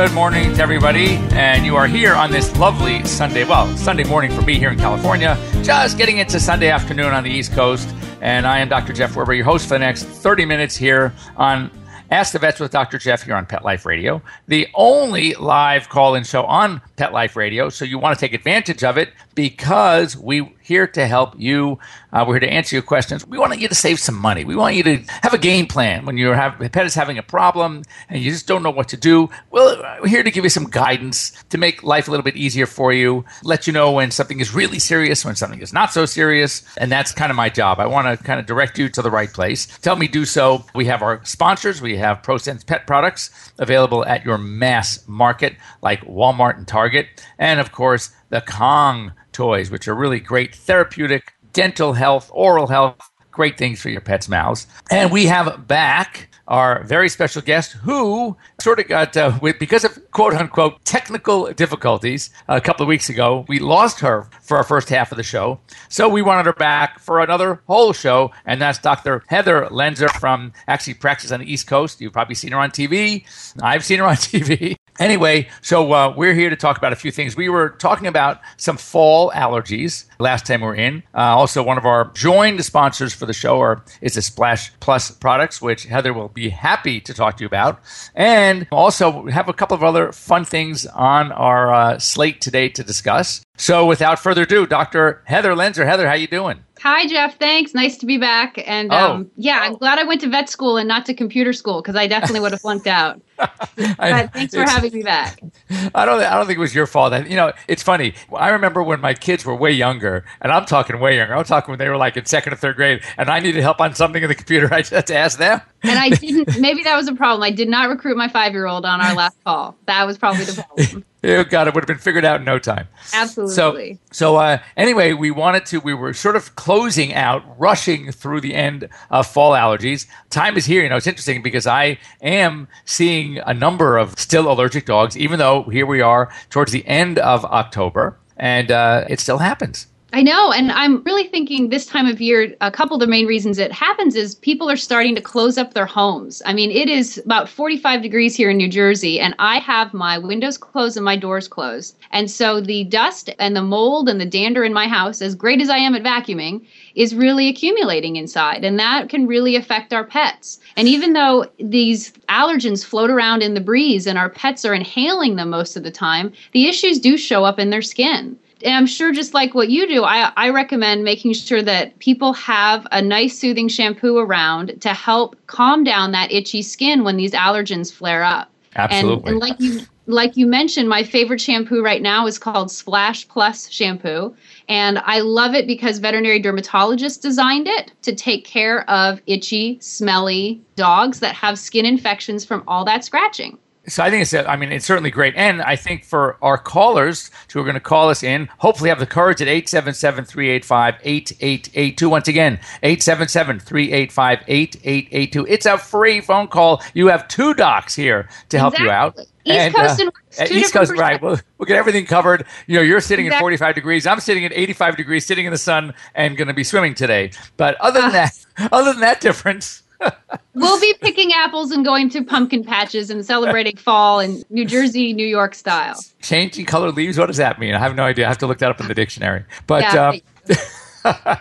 good morning to everybody. And you are here on this lovely Sunday, well, Sunday morning for me here in California, just getting into Sunday afternoon on the East Coast. And I am Dr. Jeff Werber, your host for the next 30 minutes here on Ask the Vets with Dr. Jeff here on Pet Life Radio, the only live call in show on Pet Life Radio. So you want to take advantage of it because we're here to help you. Uh, we're here to answer your questions. We want you to save some money. We want you to have a game plan when your pet is having a problem and you just don't know what to do. Well, we're here to give you some guidance to make life a little bit easier for you, let you know when something is really serious, when something is not so serious. And that's kind of my job. I want to kind of direct you to the right place. Tell me do so. We have our sponsors. We have ProSense Pet Products available at your mass market like Walmart and Target. And of course, the Kong toys, which are really great therapeutic, dental health, oral health, great things for your pet's mouths. And we have back our very special guest who sort of got, uh, with, because of quote unquote technical difficulties a couple of weeks ago, we lost her for our first half of the show. So we wanted her back for another whole show. And that's Dr. Heather Loenser from actually practice on the East Coast. You've probably seen her on TV. I've seen her on TV. Anyway, so uh, we're here to talk about a few things. We were talking about some fall allergies last time we were in. Uh, also, one of our joined sponsors for the show are, is the Splash Plus products, which Heather will be happy to talk to you about. And also, we have a couple of other fun things on our uh, slate today to discuss. So, without further ado, Dr. Heather Loenser. Heather, how you doing? Hi, Jeff. Thanks. Nice to be back. And um, oh. yeah, I'm glad I went to vet school and not to computer school because I definitely would have flunked out. but thanks for having me back. I don't. I don't think it was your fault. And You know, it's funny. I remember when my kids were way younger, and I'm talking way younger. I'm talking when they were like in second or third grade, and I needed help on something in the computer. I just had to ask them. And I didn't. Maybe that was a problem. I did not recruit my five year old on our last call. That was probably the problem. Oh God, it would have been figured out in no time. Absolutely. So, so uh, anyway, we wanted to. We were sort of closing out, rushing through the end of fall allergies. Time is here. You know, it's interesting because I am seeing a number of still allergic dogs, even though here we are towards the end of October, and uh, it still happens. I know. And I'm really thinking this time of year, a couple of the main reasons it happens is people are starting to close up their homes. I mean, it is about 45 degrees here in New Jersey, and I have my windows closed and my doors closed. And so the dust and the mold and the dander in my house, as great as I am at vacuuming, is really accumulating inside. And that can really affect our pets. And even though these allergens float around in the breeze and our pets are inhaling them most of the time, the issues do show up in their skin and I'm sure just like what you do, I, I recommend making sure that people have a nice soothing shampoo around to help calm down that itchy skin when these allergens flare up. Absolutely. And, and like you like you mentioned, my favorite shampoo right now is called Splash Plus shampoo. And I love it because veterinary dermatologists designed it to take care of itchy, smelly dogs that have skin infections from all that scratching so I think it's, I mean, it's certainly great. And I think for our callers who are going to call us in, hopefully have the courage at 877 385 8882. Once again, 877 385 8882. It's a free phone call. You have two docs here to help exactly. you out. East and, Coast uh, and East Coast, right? We'll, we'll get everything covered. You know, you're sitting exactly. at 45 degrees. I'm sitting at 85 degrees, sitting in the sun, and going to be swimming today. But other than uh, that, other than that difference, we'll be picking apples and going to pumpkin patches and celebrating fall in New Jersey, New York style. Changing color leaves? What does that mean? I have no idea. I have to look that up in the dictionary. But. Yeah, uh,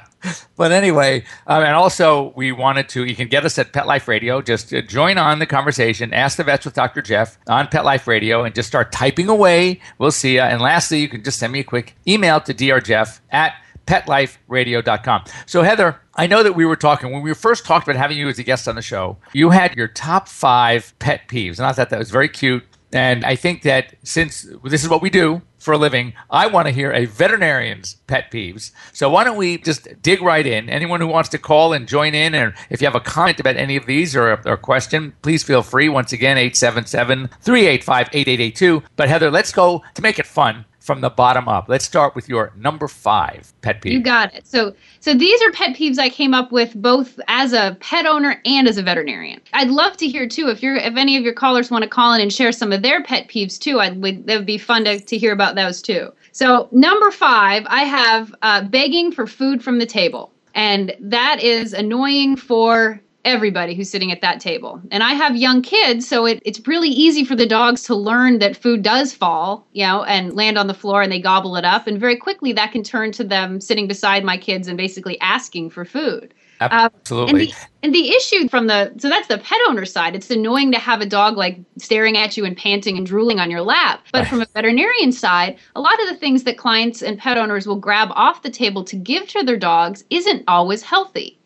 but anyway, um, and also we wanted to, you can get us at Pet Life Radio. Just uh, join on the conversation, ask the vets with Dr. Jeff on Pet Life Radio, and just start typing away. We'll see you. And lastly, you can just send me a quick email to drjeff at petliferadio.com. So, Heather, I know that we were talking when we first talked about having you as a guest on the show. You had your top five pet peeves, and I thought that was very cute. And I think that since this is what we do for a living, I want to hear a veterinarian's pet peeves. So why don't we just dig right in? Anyone who wants to call and join in, or if you have a comment about any of these or a, or a question, please feel free. Once again, 877 385 8882. But Heather, let's go to make it fun from the bottom up. Let's start with your number five pet peeve. You got it. So, so these are pet peeves I came up with both as a pet owner and as a veterinarian. I'd love to hear too if you're if any of your callers want to call in and share some of their pet peeves too. I'd would that would be fun to, to hear about those too. So, number five, I have uh, begging for food from the table. And that is annoying for everybody who's sitting at that table. And I have young kids, so it, it's really easy for the dogs to learn that food does fall, you know, and land on the floor and they gobble it up. And very quickly that can turn to them sitting beside my kids and basically asking for food. Absolutely. Uh, and, the, and the issue from the so that's the pet owner side. It's annoying to have a dog like staring at you and panting and drooling on your lap. But from a veterinarian side, a lot of the things that clients and pet owners will grab off the table to give to their dogs isn't always healthy.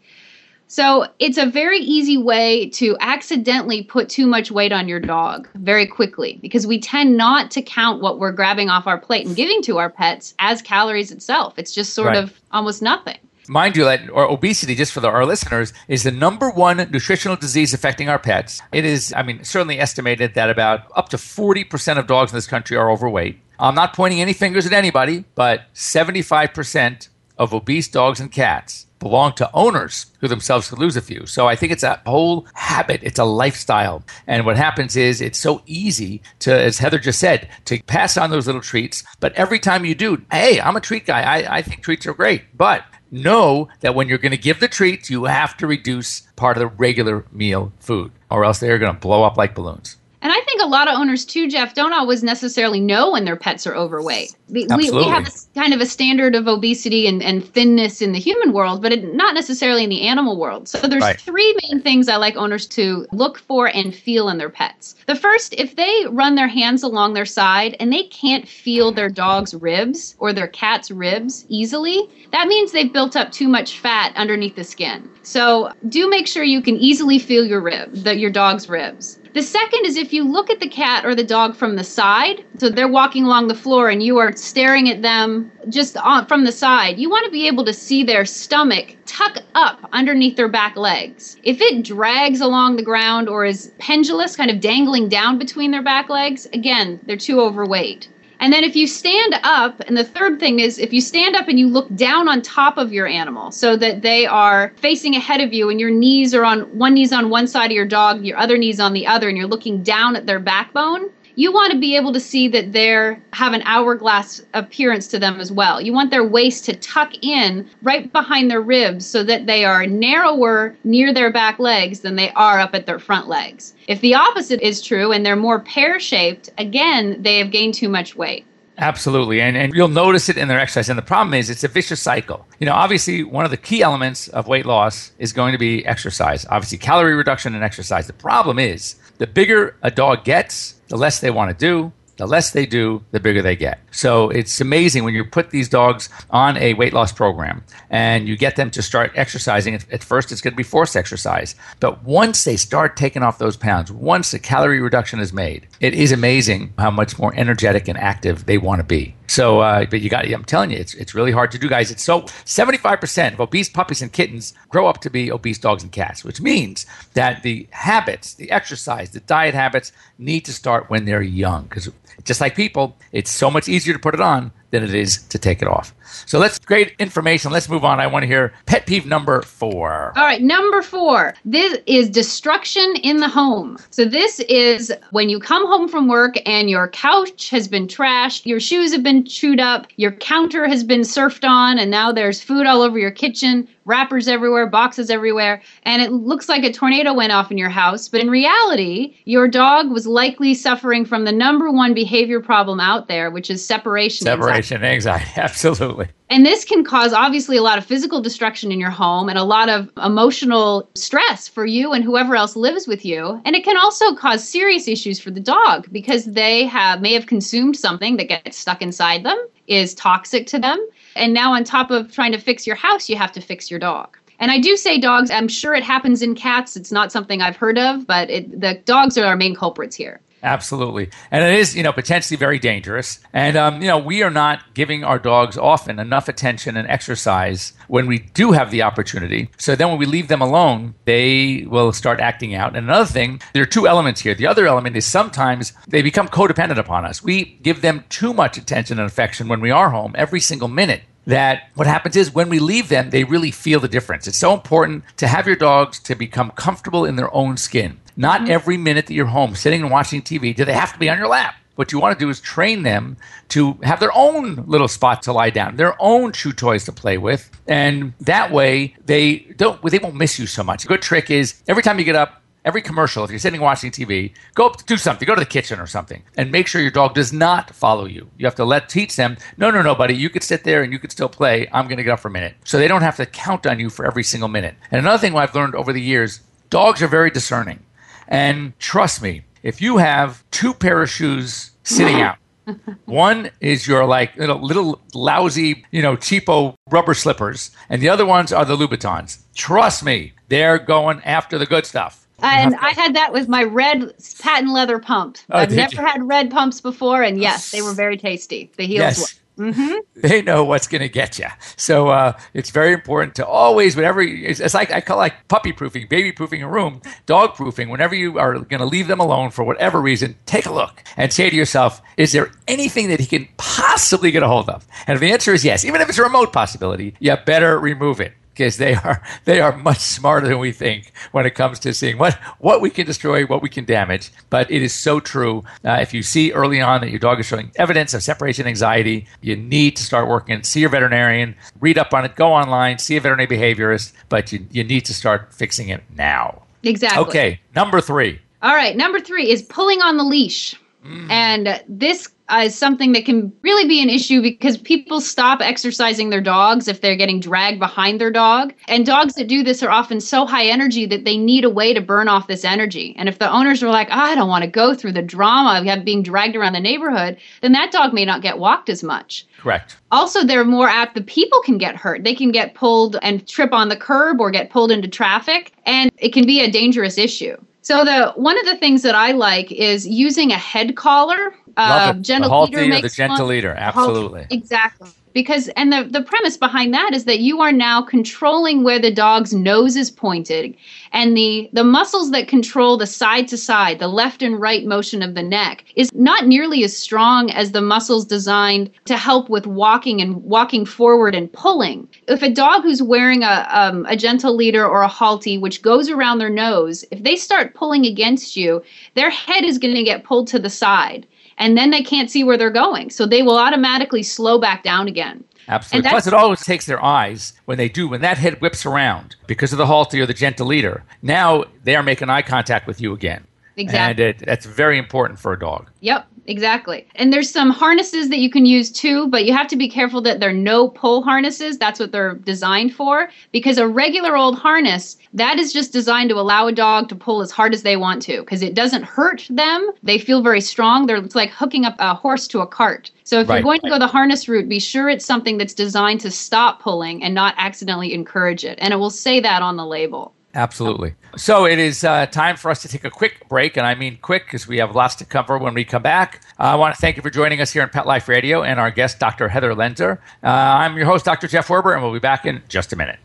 So it's a very easy way to accidentally put too much weight on your dog very quickly because we tend not to count what we're grabbing off our plate and giving to our pets as calories itself. It's just sort right. of almost nothing. Mind you, that or obesity, just for the, our listeners, is the number one nutritional disease affecting our pets. It is, I mean, certainly estimated that about up to 40% of dogs in this country are overweight. I'm not pointing any fingers at anybody, but 75% of obese dogs and cats belong to owners who themselves could lose a few. So I think it's a whole habit, it's a lifestyle. And what happens is it's so easy to, as Heather just said, to pass on those little treats. But every time you do, hey, I'm a treat guy. I, I think treats are great. But know that when you're going to give the treats, you have to reduce part of the regular meal food, or else they're going to blow up like balloons. And I think a lot of owners too, Jeff, don't always necessarily know when their pets are overweight. We, we, we have a, kind of a standard of obesity and, and thinness in the human world, but it, not necessarily in the animal world. So there's right. three main things I like owners to look for and feel in their pets. The first, if they run their hands along their side and they can't feel their dog's ribs or their cat's ribs easily, that means they've built up too much fat underneath the skin. So do make sure you can easily feel your rib, the, your dog's ribs. The second is if you look at the cat or the dog from the side, so they're walking along the floor and you are staring at them just on, from the side, you want to be able to see their stomach tuck up underneath their back legs. If it drags along the ground or is pendulous, kind of dangling down between their back legs, again, they're too overweight. And then if you stand up, and the third thing is if you stand up and you look down on top of your animal so that they are facing ahead of you and your knees are on one knee's on one side of your dog, your other knee's on the other, and you're looking down at their backbone, you want to be able to see that they have an hourglass appearance to them as well. You want their waist to tuck in right behind their ribs so that they are narrower near their back legs than they are up at their front legs. If the opposite is true and they're more pear shaped, again, they have gained too much weight. Absolutely. And, and you'll notice it in their exercise. And the problem is, it's a vicious cycle. You know, obviously, one of the key elements of weight loss is going to be exercise. Obviously, calorie reduction and exercise. The problem is, the bigger a dog gets, the less they want to do. The less they do, the bigger they get. So it's amazing when you put these dogs on a weight loss program and you get them to start exercising. At first, it's going to be forced exercise. But once they start taking off those pounds, once the calorie reduction is made, it is amazing how much more energetic and active they want to be. So, uh, but you got, I'm telling you, it's, it's really hard to do, guys. It's so 75% of obese puppies and kittens grow up to be obese dogs and cats, which means that the habits, the exercise, the diet habits need to start when they're young. Because just like people, it's so much easier to put it on than it is to take it off. So let's great information. Let's move on. I want to hear pet peeve number four. All right, number four. This is destruction in the home. So this is when you come home from work and your couch has been trashed, your shoes have been chewed up, your counter has been surfed on, and now there's food all over your kitchen wrappers everywhere, boxes everywhere, and it looks like a tornado went off in your house. But in reality, your dog was likely suffering from the number one behavior problem out there, which is separation. Separation anxiety. anxiety. Absolutely. And this can cause obviously a lot of physical destruction in your home and a lot of emotional stress for you and whoever else lives with you. And it can also cause serious issues for the dog because they have may have consumed something that gets stuck inside them, is toxic to them, and now, on top of trying to fix your house, you have to fix your dog. And I do say dogs, I'm sure it happens in cats. It's not something I've heard of, but it, the dogs are our main culprits here. Absolutely. And it is, you know, potentially very dangerous. And, um, you know, we are not giving our dogs often enough attention and exercise when we do have the opportunity. So then when we leave them alone, they will start acting out. And another thing, there are two elements here. The other element is sometimes they become codependent upon us. We give them too much attention and affection when we are home every single minute that what happens is when we leave them, they really feel the difference. It's so important to have your dogs to become comfortable in their own skin. Not mm-hmm. every minute that you're home sitting and watching TV do they have to be on your lap. What you want to do is train them to have their own little spot to lie down, their own chew toys to play with, and that way they don't they won't miss you so much. A good trick is every time you get up, every commercial, if you're sitting watching TV, go up to do something, go to the kitchen or something, and make sure your dog does not follow you. You have to let teach them, no, no, no, buddy, you could sit there and you could still play. I'm going to get up for a minute. So they don't have to count on you for every single minute. And another thing I've learned over the years, dogs are very discerning. And trust me, if you have two pair of shoes sitting out, one is your like little, little lousy, you know, cheapo rubber slippers, and the other ones are the Louboutins. Trust me, they're going after the good stuff. And I had that with my red patent leather pumps. Oh, I've never you? had red pumps before, and yes, they were very tasty. The heels yes. Mm-hmm. They know what's going to get you. So uh, it's very important to always, whenever it's, it's, like I call like puppy proofing, baby proofing a room, dog proofing. Whenever you are going to leave them alone for whatever reason, take a look and say to yourself, is there anything that he can possibly get a hold of? And if the answer is yes, even if it's a remote possibility, you better remove it because they are they are much smarter than we think when it comes to seeing what what we can destroy, what we can damage. But it is so true. Uh, if you see early on that your dog is showing evidence of separation anxiety, you need to start working. See your veterinarian, read up on it, go online, see a veterinary behaviorist. But you you need to start fixing it now. Exactly. Okay, number three. All right, number three is pulling on the leash. Mm. And this uh, is something that can really be an issue because people stop exercising their dogs if they're getting dragged behind their dog. And dogs that do this are often so high energy that they need a way to burn off this energy. And if the owners are like, oh, I don't want to go through the drama of being dragged around the neighborhood, then that dog may not get walked as much. Correct. Also, they're more apt, the people can get hurt. They can get pulled and trip on the curb or get pulled into traffic, and it can be a dangerous issue. So the one of the things that I like is using a head collar. Uh, gentle leader makes the gentle leader, absolutely. Exactly. Because and the, the premise behind that is that you are now controlling where the dog's nose is pointed and the the muscles that control the side to side the left and right motion of the neck is not nearly as strong as the muscles designed to help with walking and walking forward and pulling. If a dog who's wearing a, um, a gentle leader or a Halti which goes around their nose if they start pulling against you their head is going to get pulled to the side and then they can't see where they're going. So they will automatically slow back down again. Absolutely. Plus, it always takes their eyes when they do, when that head whips around because of the halter or the gentle leader. Now they are making eye contact with you again. Exactly. And it, that's very important for a dog. Yep exactly. And there's some harnesses that you can use too, but you have to be careful that they're no pull harnesses. That's what they're designed for. Because a regular old harness, that is just designed to allow a dog to pull as hard as they want to, because it doesn't hurt them. They feel very strong. They're it's like hooking up a horse to a cart. So if right. you're going to go the harness route, be sure it's something that's designed to stop pulling and not accidentally encourage it. And it will say that on the label. Absolutely. So it is uh, time for us to take a quick break, and I mean quick because we have lots to cover when we come back. Uh, I want to thank you for joining us here on Pet Life Radio and our guest, Dr. Heather Loenser. Uh, I'm your host, Dr. Jeff Werber, and we'll be back in just a minute.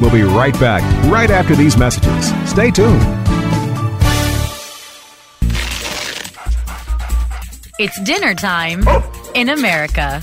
We'll be right back right after these messages. Stay tuned. It's dinner time in America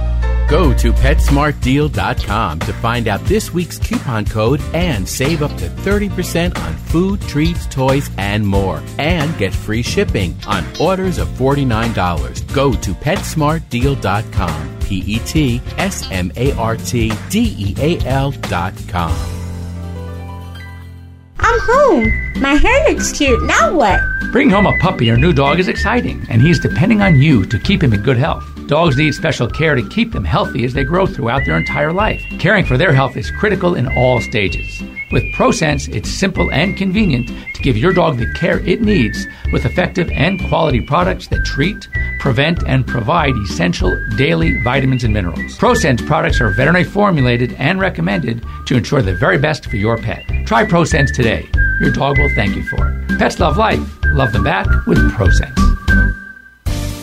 Go to PetSmartDeal.com to find out this week's coupon code and save up to 30% on food, treats, toys, and more. And get free shipping on orders of $49. Go to PetSmartDeal.com. P E T S M A R T D E A L.com. I'm home. My hair looks cute. Now what? Bringing home a puppy or new dog is exciting, and he's depending on you to keep him in good health. Dogs need special care to keep them healthy as they grow throughout their entire life. Caring for their health is critical in all stages. With ProSense, it's simple and convenient to give your dog the care it needs with effective and quality products that treat, prevent, and provide essential daily vitamins and minerals. ProSense products are veterinary formulated and recommended to ensure the very best for your pet. Try ProSense today. Your dog will thank you for it. Pets love life. Love them back with ProSense.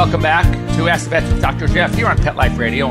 welcome back to Ask the Vets with Dr. Jeff here on Pet Life Radio.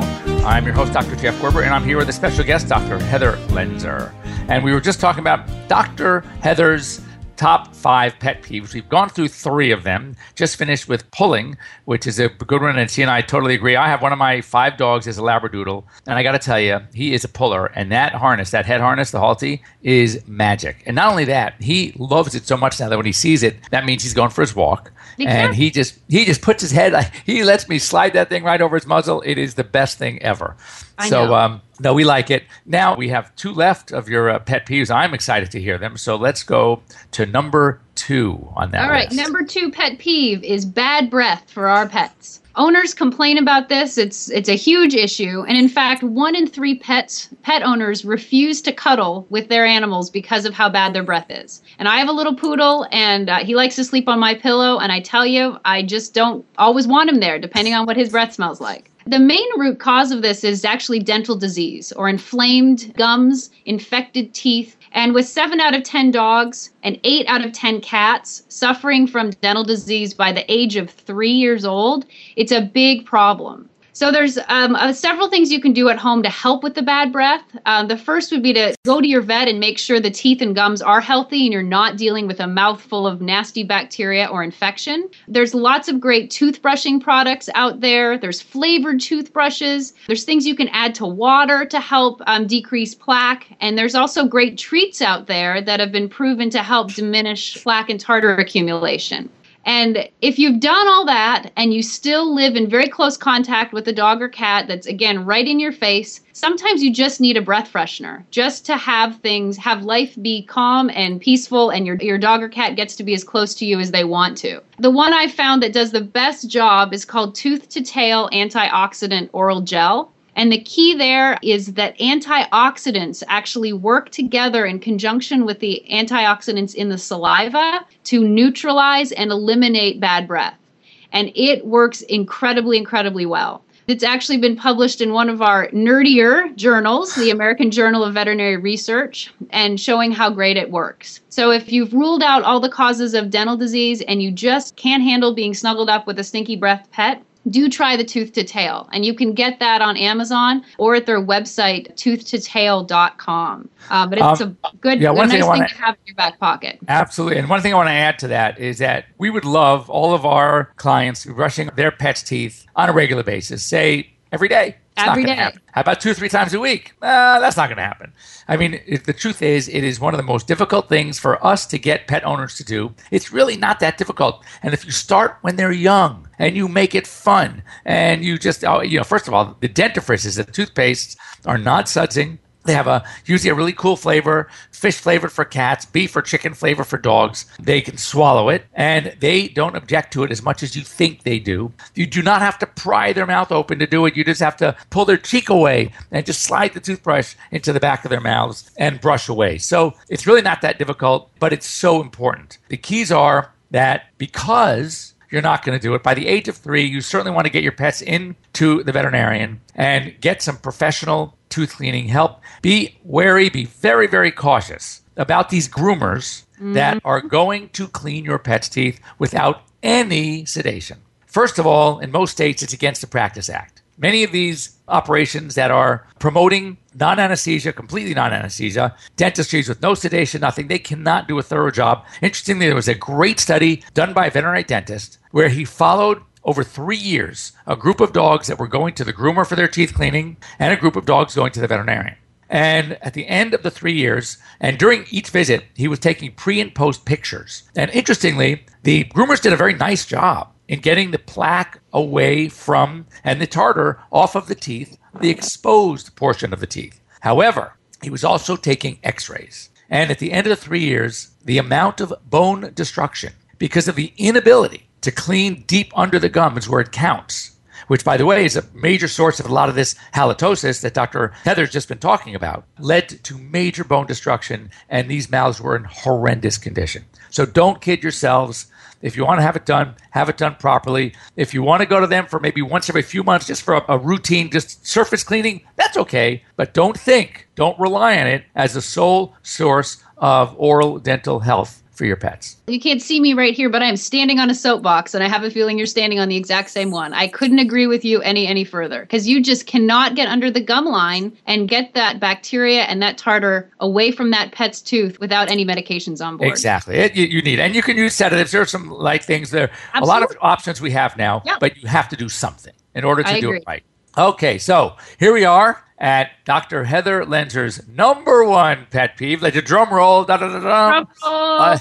I'm your host, Dr. Jeff Werber, and I'm here with a special guest, Dr. Heather Loenser. And we were just talking about Dr. Heather's top five pet peeves. We've gone through three of them. Just finished with pulling, which is a good one, and she and I totally agree. I have one of my five dogs is a Labradoodle, and I got to tell you, he is a puller, and that harness, that head harness, the Halti, is magic. And not only that, he loves it so much now that when he sees it, that means he's going for his walk. Be and he just he just puts his head he lets me slide that thing right over his muzzle it is the best thing ever I so know. um no we like it now we have two left of your uh, pet peeves i'm excited to hear them so let's go to number two on that All right, list. number two pet peeve is bad breath for our pets. Owners complain about this. It's it's a huge issue, and in fact, one in three pets pet owners refuse to cuddle with their animals because of how bad their breath is. And I have a little poodle, and uh, he likes to sleep on my pillow. And I tell you, I just don't always want him there, depending on what his breath smells like. The main root cause of this is actually dental disease or inflamed gums, infected teeth, and with seven out of 10 dogs and eight out of 10 cats suffering from dental disease by the age of three years old, it's a big problem. So there's um, uh, several things you can do at home to help with the bad breath. Uh, the first would be to go to your vet and make sure the teeth and gums are healthy and you're not dealing with a mouthful of nasty bacteria or infection. There's lots of great toothbrushing products out there. There's flavored toothbrushes. There's things you can add to water to help um, decrease plaque. And there's also great treats out there that have been proven to help diminish plaque and tartar accumulation. And if you've done all that and you still live in very close contact with a dog or cat that's again right in your face, sometimes you just need a breath freshener just to have things, have life be calm and peaceful and your, your dog or cat gets to be as close to you as they want to. The one I found that does the best job is called Tooth to Tail Antioxidant Oral Gel. And the key there is that antioxidants actually work together in conjunction with the antioxidants in the saliva to neutralize and eliminate bad breath. And it works incredibly, incredibly well. It's actually been published in one of our nerdier journals, the American Journal of Veterinary Research, and showing how great it works. So, if you've ruled out all the causes of dental disease and you just can't handle being snuggled up with a stinky breath pet, do try the tooth to tail and you can get that on amazon or at their website tooth2tail.com uh, but it's Um, a good yeah, one thing nice thing wanna- to have in your back pocket Absolutely. And one thing I want to add to that is that we would love all of our clients brushing their pets' teeth on a regular basis, say every day. It's not Every day. happen. How about two or three times a week? Uh, that's not going to happen. I mean, it, the truth is, it is one of the most difficult things for us to get pet owners to do. It's really not that difficult. And if you start when they're young and you make it fun and you just, oh, you know, first of all, the dentifrices, the toothpastes are not sudsing. They have a usually a really cool flavor, fish flavored for cats, beef or chicken flavor for dogs. They can swallow it and they don't object to it as much as you think they do. You do not have to pry their mouth open to do it. You just have to pull their cheek away and just slide the toothbrush into the back of their mouths and brush away. So it's really not that difficult, but it's so important. The keys are that because you're not going to do it. By the age of three, you certainly want to get your pets into the veterinarian and get some professional tooth cleaning help. Be wary, be very, very cautious about these groomers mm-hmm. that are going to clean your pet's teeth without any sedation. First of all, in most states, it's against the Practice Act. Many of these operations that are promoting non anesthesia, completely non anesthesia, dentistries with no sedation, nothing, they cannot do a thorough job. Interestingly, there was a great study done by a veterinary dentist where he followed over three years a group of dogs that were going to the groomer for their teeth cleaning and a group of dogs going to the veterinarian. And at the end of the three years, and during each visit, he was taking pre and post pictures. And interestingly, the groomers did a very nice job in getting the plaque away from and the tartar off of the teeth, the exposed portion of the teeth. However, he was also taking x rays. And at the end of the three years, the amount of bone destruction because of the inability to clean deep under the gums where it counts, which, by the way, is a major source of a lot of this halitosis that Dr. Heather's just been talking about, led to major bone destruction, and these mouths were in horrendous condition. So don't kid yourselves. If you want to have it done, have it done properly. If you want to go to them for maybe once every few months just for a, a, routine, just surface cleaning, that's okay. But don't think, don't rely on it as the sole source of oral dental health for your pets. You can't see me right here, but I am standing on a soapbox, and I have a feeling you're standing on the exact same one. I couldn't agree with you any any further because you just cannot get under the gum line and get that bacteria and that tartar away from that pet's tooth without any medications on board. Exactly, it, you, you, need, and you can use sedatives. There are some light things there. Absolutely. A lot of options we have now, but you have to do something in order to I do agree. it right. Okay, so here we are at Dr. Heather Loenser's number one pet peeve. Let your drum roll. Da, da, da, da. Uh,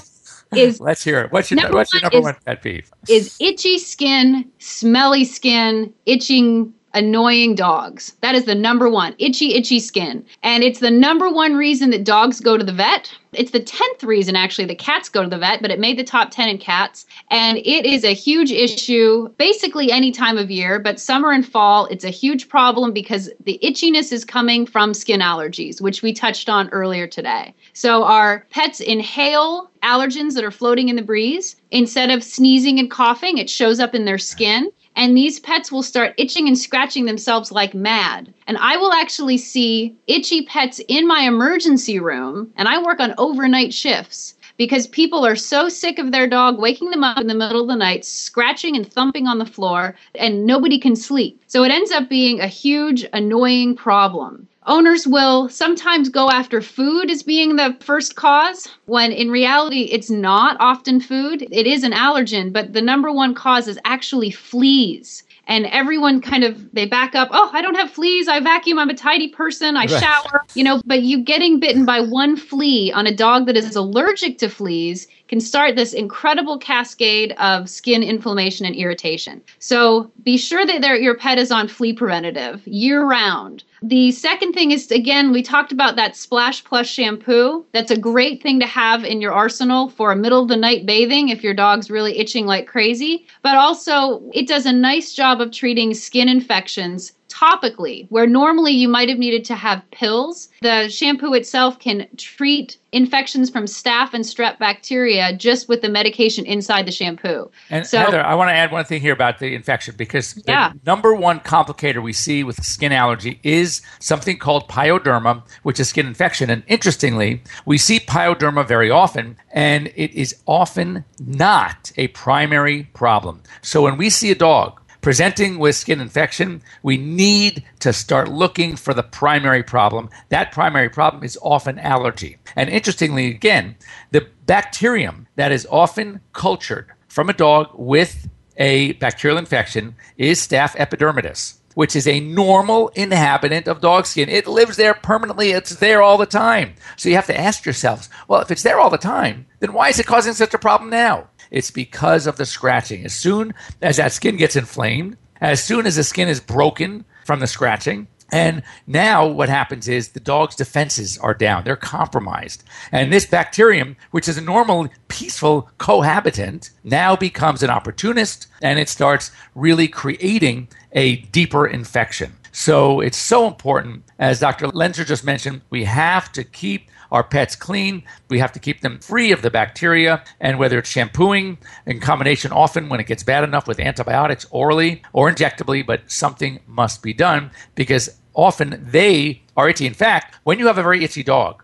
is let's hear it. What's your what's your number is, one pet peeve? Is itchy skin, smelly skin, itching annoying dogs. That is the number one itchy, itchy skin. And it's the number one reason that dogs go to the vet. It's the 10th reason, actually, that cats go to the vet, but it made the top 10 in cats. And it is a huge issue basically any time of year, but summer and fall, it's a huge problem because the itchiness is coming from skin allergies, which we touched on earlier today. So our pets inhale allergens that are floating in the breeze. Instead of sneezing and coughing, it shows up in their skin and these pets will start itching and scratching themselves like mad. And I will actually see itchy pets in my emergency room, and I work on overnight shifts because people are so sick of their dog waking them up in the middle of the night, scratching and thumping on the floor, and nobody can sleep. So it ends up being a huge, annoying problem owners will sometimes go after food as being the first cause when in reality it's not often food it is an allergen but the number one cause is actually fleas and everyone kind of they back up oh i don't have fleas i vacuum i'm a tidy person i right. shower you know but you getting bitten by one flea on a dog that is allergic to fleas can start this incredible cascade of skin inflammation and irritation. So be sure that your pet is on flea preventative year round. The second thing is again, we talked about that Splash Plus shampoo. That's a great thing to have in your arsenal for a middle of the night bathing if your dog's really itching like crazy. But also, it does a nice job of treating skin infections topically, where normally you might have needed to have pills. The shampoo itself can treat infections from staph and strep bacteria just with the medication inside the shampoo. And so, Heather, I want to add one thing here about the infection because the yeah. number one complicator we see with skin allergy is something called pyoderma, which is skin infection. And interestingly, we see pyoderma very often, and it is often not a primary problem. So when we see a dog presenting with skin infection, we need to start looking for the primary problem. That primary problem is often allergy. And interestingly, again, the bacterium that is often cultured from a dog with a bacterial infection is Staph epidermidis which is a normal inhabitant of dog skin. It lives there permanently, it's there all the time. So you have to ask yourselves, well, if it's there all the time, then why is it causing such a problem now? It's because of the scratching. As soon as that skin gets inflamed, as soon as the skin is broken from the scratching, And now what happens is the dog's defenses are down. They're compromised. And this bacterium, which is a normal, peaceful cohabitant, now becomes an opportunist and it starts really creating a deeper infection. So it's so important, as Dr. Loenser just mentioned, we have to keep our pets clean. We have to keep them free of the bacteria. And whether it's shampooing in combination, often when it gets bad enough with antibiotics orally or injectably, but something must be done because often they are itchy. In fact, when you have a very itchy dog,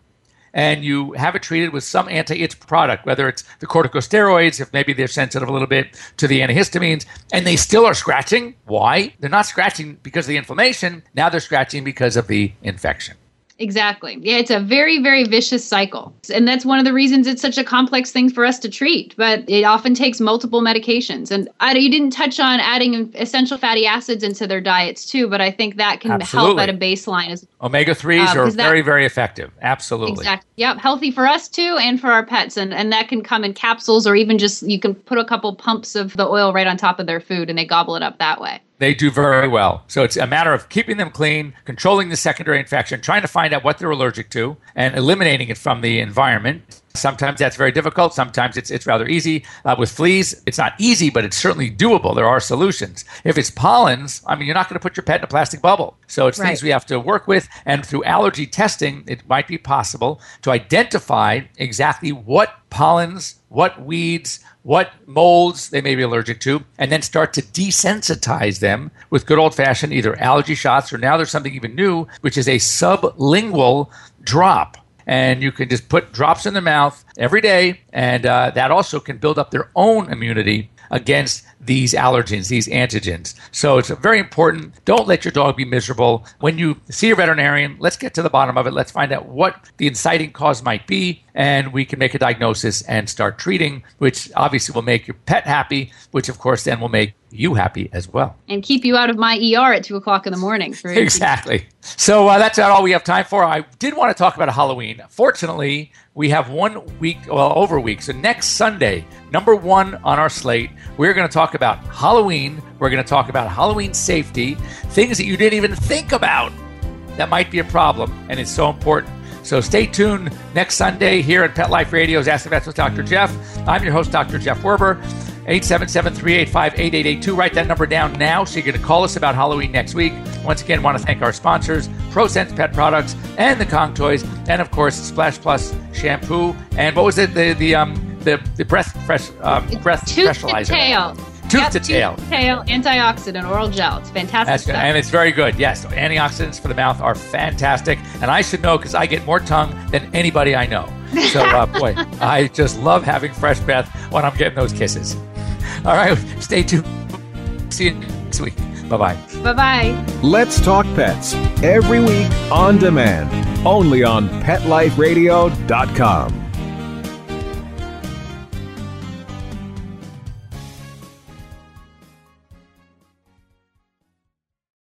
and you have it treated with some anti-itch product, whether it's the corticosteroids, if maybe they're sensitive a little bit to the antihistamines, and they still are scratching. Why? They're not scratching because of the inflammation. Now they're scratching because of the infection. Exactly. Yeah, it's a very, very vicious cycle. And that's one of the reasons it's such a complex thing for us to treat. But it often takes multiple medications. And I, you didn't touch on adding essential fatty acids into their diets too, but I think that can Absolutely. help at a baseline. As, Omega 3s uh, are very, very effective. Absolutely. Exactly. Yep. Healthy for us too and for our pets. And, and that can come in capsules or even just you can put a couple pumps of the oil right on top of their food and they gobble it up that way they do very well. So it's a matter of keeping them clean, controlling the secondary infection, trying to find out what they're allergic to, and eliminating it from the environment. Sometimes that's very difficult. Sometimes it's, it's rather easy. Uh, with fleas, it's not easy, but it's certainly doable. There are solutions. If it's pollens, I mean, you're not going to put your pet in a plastic bubble. So it's right. things we have to work with. And through allergy testing, it might be possible to identify exactly what pollens, what weeds, what molds they may be allergic to, and then start to desensitize them with good old fashioned either allergy shots or now there's something even new, which is a sublingual drop. And you can just put drops in the mouth every day, and uh, that also can build up their own immunity against these allergens, these antigens. So it's very important. Don't let your dog be miserable. When you see a veterinarian, let's get to the bottom of it. Let's find out what the inciting cause might be, and we can make a diagnosis and start treating, which obviously will make your pet happy, which of course then will make you happy as well. And keep you out of my ER at 2 o'clock in the morning. exactly. So uh, that's all we have time for. I did want to talk about Halloween. Fortunately, we have one week, well, over a week. So next Sunday, number one on our slate, we're going to talk about Halloween. We're going to talk about Halloween safety, things that you didn't even think about that might be a problem, and it's so important. So stay tuned next Sunday here at Pet Life Radio's Ask the Vets with Dr. Jeff. I'm your host, Dr. Jeff Werber. 877-385-8882. Write that number down now so you're going to call us about Halloween next week. Once again, want to thank our sponsors, ProSense Pet Products and the Kong Toys, and of course Splash Plus shampoo. And what was it? The the um the, the breath fresh um, breath Tooth. To tail. Tooth yep, to tail. Tooth to tail antioxidant oral gel. It's fantastic. And it's very good. Yes, antioxidants for the mouth are fantastic. And I should know because I get more tongue than anybody I know. So, uh, boy, I just love having fresh breath when I'm getting those kisses. All right, stay tuned. See you next week. Bye bye. Bye bye. Let's Talk Pets every week on demand, only on PetLifeRadio.com.